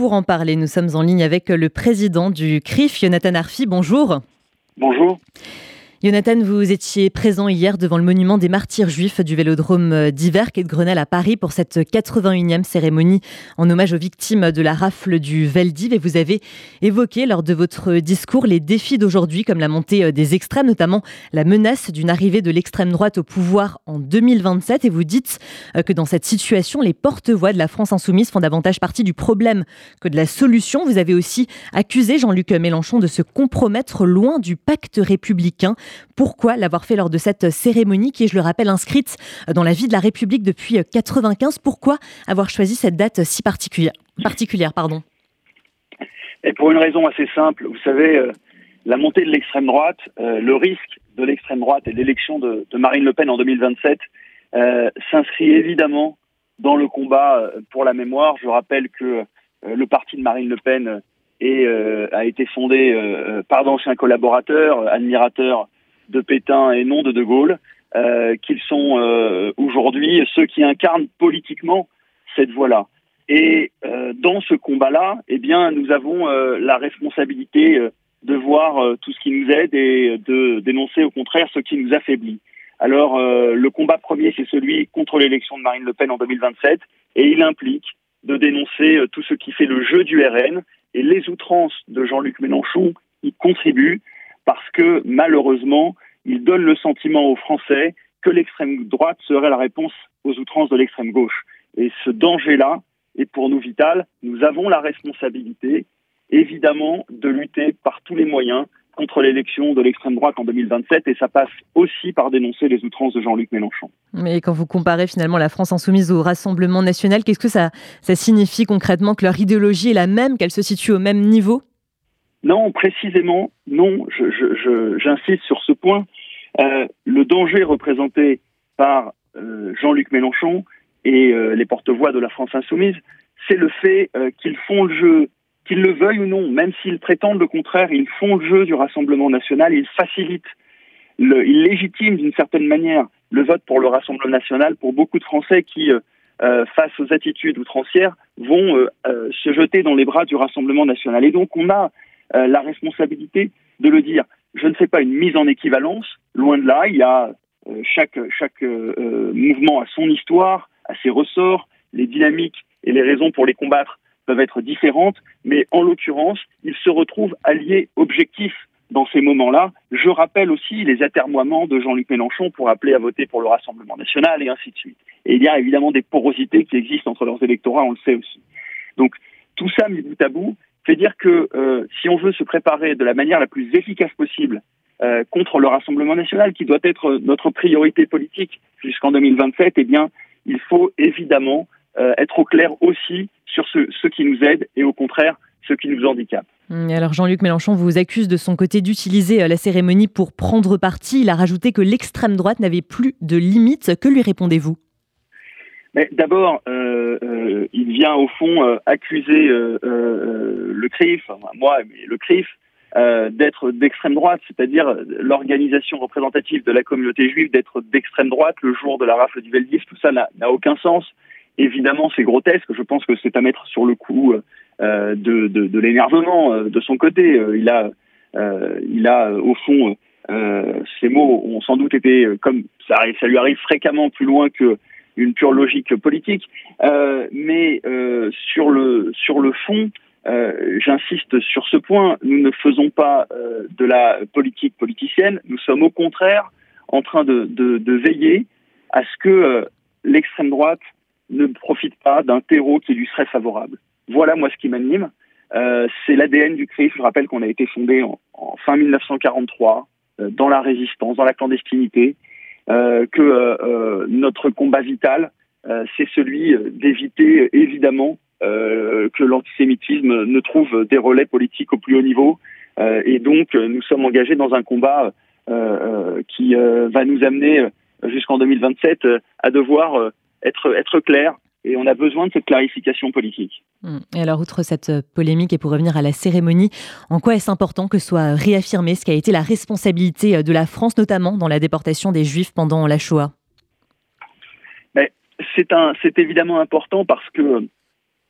pour en parler, nous sommes en ligne avec le président du CRIF, Jonathan Arfi. Bonjour. Bonjour. Jonathan, vous étiez présent hier devant le monument des martyrs juifs du vélodrome d'Hiver et de Grenelle à Paris pour cette 81e cérémonie en hommage aux victimes de la rafle du Veldiv et vous avez évoqué lors de votre discours les défis d'aujourd'hui comme la montée des extrêmes, notamment la menace d'une arrivée de l'extrême droite au pouvoir en 2027 et vous dites euh, que dans cette situation, les porte-voix de la France insoumise font davantage partie du problème que de la solution. Vous avez aussi accusé Jean-Luc Mélenchon de se compromettre loin du pacte républicain. Pourquoi l'avoir fait lors de cette cérémonie qui est, je le rappelle, inscrite dans la vie de la République depuis 95 Pourquoi avoir choisi cette date si particulière, particulière pardon? Et Pour une raison assez simple. Vous savez, euh, la montée de l'extrême droite, euh, le risque de l'extrême droite et l'élection de, Marine Le Pen en 2027 euh, s'inscrit évidemment dans le combat pour la mémoire. Je rappelle que le parti de Marine Le Pen a été fondé par d'anciens collaborateurs, admirateurs de Pétain et non de De Gaulle, euh, qu'ils sont euh, aujourd'hui ceux qui incarnent politiquement cette voie-là. Et euh, dans ce combat-là, eh bien, nous avons la responsabilité de voir tout ce qui nous aide et de dénoncer au contraire ce qui nous affaiblit. Alors, le combat premier, c'est celui contre l'élection de Marine Le Pen en 2027, et il implique de dénoncer tout ce qui fait le jeu du RN et les outrances de Jean-Luc Mélenchon y contribuent parce que malheureusement, il donne le sentiment aux Français que l'extrême droite serait la réponse aux outrances de l'extrême gauche. Et ce danger-là est pour nous vital. Nous avons la responsabilité, évidemment, de lutter par tous les moyens contre l'élection de l'extrême droite en 2027 et ça passe aussi par dénoncer les outrances de Jean-Luc Mélenchon. Mais quand vous comparez finalement la France insoumise au Rassemblement national, qu'est-ce que ça, ça signifie concrètement que leur idéologie est la même, qu'elle se situe au même niveau? Non, précisément, non. J'insiste sur ce point. Euh, le danger représenté par euh, Jean-Luc Mélenchon et euh, les porte-voix de la France insoumise, c'est le fait qu'ils font le jeu, qu'ils le veuillent ou non, même s'ils prétendent le contraire, ils font le jeu du Rassemblement national, ils facilitent, le, ils légitiment d'une certaine manière le vote pour le Rassemblement national pour beaucoup de Français qui, face aux attitudes outrancières, vont se jeter dans les bras du Rassemblement national. Et donc on a euh, la responsabilité de le dire. Je ne fais pas une mise en équivalence, loin de là, il y a euh, chaque, euh, mouvement a son histoire, a ses ressorts, les dynamiques et les raisons pour les combattre peuvent être différentes, mais en l'occurrence, ils se retrouvent alliés objectifs dans ces moments-là. Je rappelle aussi les atermoiements de Jean-Luc Mélenchon pour appeler à voter pour le Rassemblement national et ainsi de suite. Et il y a évidemment des porosités qui existent entre leurs électorats, on le sait aussi. Donc tout ça mis bout à bout, fait dire que euh, si on veut se préparer de la manière la plus efficace possible euh, contre le Rassemblement national, qui doit être notre priorité politique jusqu'en 2027, eh bien, il faut évidemment euh, être au clair aussi sur ce, ce qui nous aide et au contraire ce qui nous handicape. Alors Jean-Luc Mélenchon vous accuse de son côté d'utiliser la cérémonie pour prendre parti. Il a rajouté que l'extrême droite n'avait plus de limites. Que lui répondez-vous? D'abord, euh, euh, il vient au fond euh, accuser le CRIF, moi, mais le CRIF, d'être d'extrême droite, c'est-à-dire l'organisation représentative de la communauté juive d'être d'extrême droite le jour de la rafle du Veldiv, tout ça n'a aucun sens. Évidemment, c'est grotesque. Je pense que c'est à mettre sur le coup de, de, de l'énervement de son côté. il a, il a au fond, ces mots ont sans doute été, comme ça, ça lui arrive fréquemment plus loin que une pure logique politique. Euh, mais euh, sur le sur le fond, euh, j'insiste sur ce point, nous ne faisons pas de la politique politicienne. Nous sommes au contraire en train de, de, veiller à ce que l'extrême droite ne profite pas d'un terreau qui lui serait favorable. Voilà moi ce qui m'anime. C'est l'ADN du CRIF. Je rappelle qu'on a été fondé en, en fin 1943 euh, dans la résistance, dans la clandestinité, que euh, euh, notre combat vital, c'est celui d'éviter évidemment que l'antisémitisme ne trouve des relais politiques au plus haut niveau. et donc, nous sommes engagés dans un combat qui va nous amener jusqu'en 2027 à devoir être, être clair et on a besoin de cette clarification politique. Hmm. Et alors, outre cette euh, polémique, et pour revenir à la cérémonie, en quoi est-ce important que soit réaffirmé ce qui a été la responsabilité euh, de la France, notamment dans la déportation des Juifs pendant la Shoah? C'est évidemment important parce que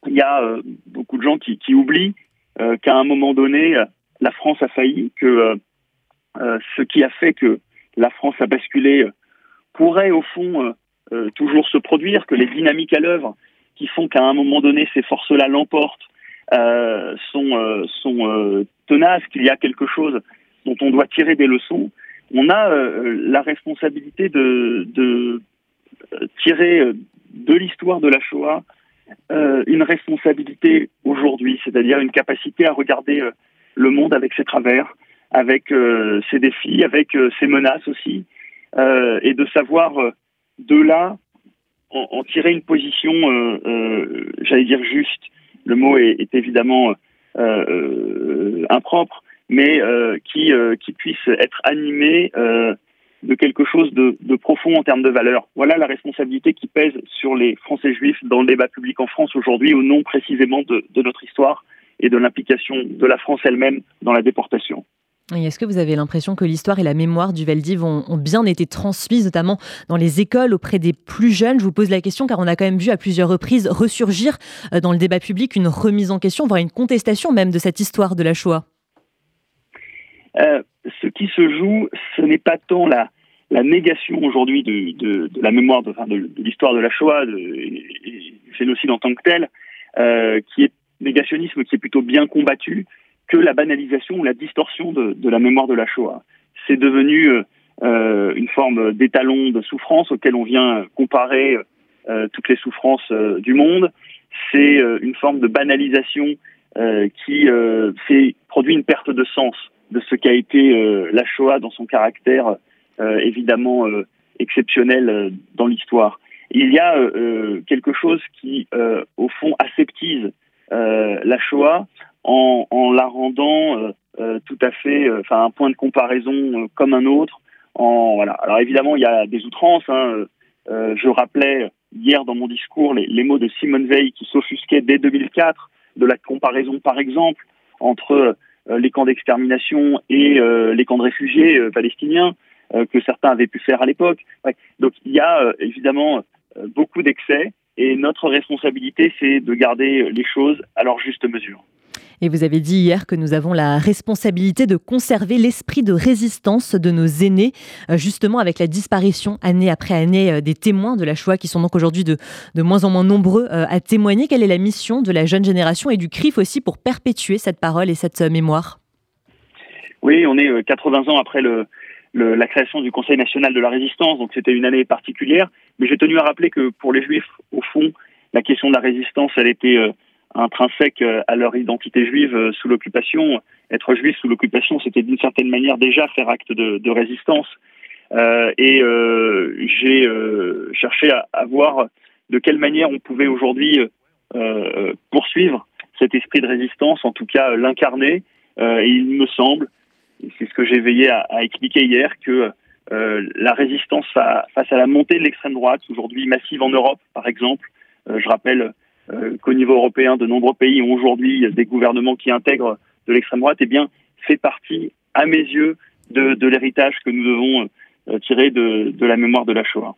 il y a beaucoup de gens qui, qui oublient qu'à un moment donné, la France a failli, que ce qui a fait que la France a basculé pourrait au fond toujours se produire, que les dynamiques à l'œuvre qui font qu'à un moment donné ces forces-là l'emportent euh, sont, euh, sont euh, tenaces, qu'il y a quelque chose dont on doit tirer des leçons, on a la responsabilité de tirer de l'histoire de la Shoah une responsabilité aujourd'hui, c'est-à-dire une capacité à regarder le monde avec ses travers, avec ses défis, avec ses menaces aussi, et de savoir de là en, tirer une position, j'allais dire juste, le mot est, évidemment euh, euh, impropre, mais euh, qui, qui puisse être animé de quelque chose de, profond en termes de valeur. Voilà la responsabilité qui pèse sur les Français juifs dans le débat public en France aujourd'hui, au nom précisément de notre histoire et de l'implication de la France elle-même dans la déportation. Est-ce que vous avez l'impression que l'histoire et la mémoire du Veldiv ont, bien été transmises, notamment dans les écoles auprès des plus jeunes? Je vous pose la question car on a quand même vu à plusieurs reprises ressurgir euh, dans le débat public une remise en question, voire une contestation même de cette histoire de la Shoah. Euh, ce qui se joue, ce n'est pas tant la, négation aujourd'hui de, la mémoire, de, l'histoire de la Shoah du génocide en tant que tel, euh, qui est négationnisme qui est plutôt bien combattu, que la banalisation ou la distorsion de, de la mémoire de la Shoah. C'est devenu euh, euh une forme d'étalon de souffrance auquel on vient comparer euh, toutes les souffrances euh, du monde. C'est euh, une forme de banalisation qui fait, produit une perte de sens de ce qu'a été la Shoah dans son caractère évidemment exceptionnel dans l'histoire. Il y a quelque chose qui, au fond, aseptise la Shoah en, en la rendant euh, euh, tout à fait, euh, enfin un point de comparaison comme un autre. En, voilà. Alors évidemment, il y a des outrances. Hein. je rappelais hier dans mon discours les, les mots de Simone Veil qui s'offusquait dès 2004 de la comparaison, par exemple, entre les camps d'extermination et les camps de réfugiés palestiniens que certains avaient pu faire à l'époque. Ouais. Donc il y a évidemment beaucoup d'excès et notre responsabilité, c'est de garder les choses à leur juste mesure. Et vous avez dit hier que nous avons la responsabilité de conserver l'esprit de résistance de nos aînés, euh, justement avec la disparition année après année euh, des témoins de la Shoah qui sont donc aujourd'hui de, de moins en moins nombreux euh, à témoigner. Quelle est la mission de la jeune génération et du CRIF aussi pour perpétuer cette parole et cette mémoire? Oui, on est 80 ans après la création du Conseil national de la résistance, donc c'était une année particulière. Mais j'ai tenu à rappeler que pour les Juifs, au fond, la question de la résistance, elle était intrinsèque euh, à leur identité juive euh, sous l'occupation. Être juif sous l'occupation, c'était d'une certaine manière déjà faire acte de, résistance. Euh, et j'ai cherché à, voir de quelle manière on pouvait aujourd'hui poursuivre cet esprit de résistance, en tout cas l'incarner. et il me semble, c'est ce que j'ai veillé à, expliquer hier, que la résistance face à la montée de l'extrême droite, aujourd'hui massive en Europe par exemple, je rappelle qu'au niveau européen, de nombreux pays ont aujourd'hui des gouvernements qui intègrent de l'extrême droite, eh bien, fait partie, à mes yeux, de, l'héritage que nous devons euh, tirer de la mémoire de la Shoah.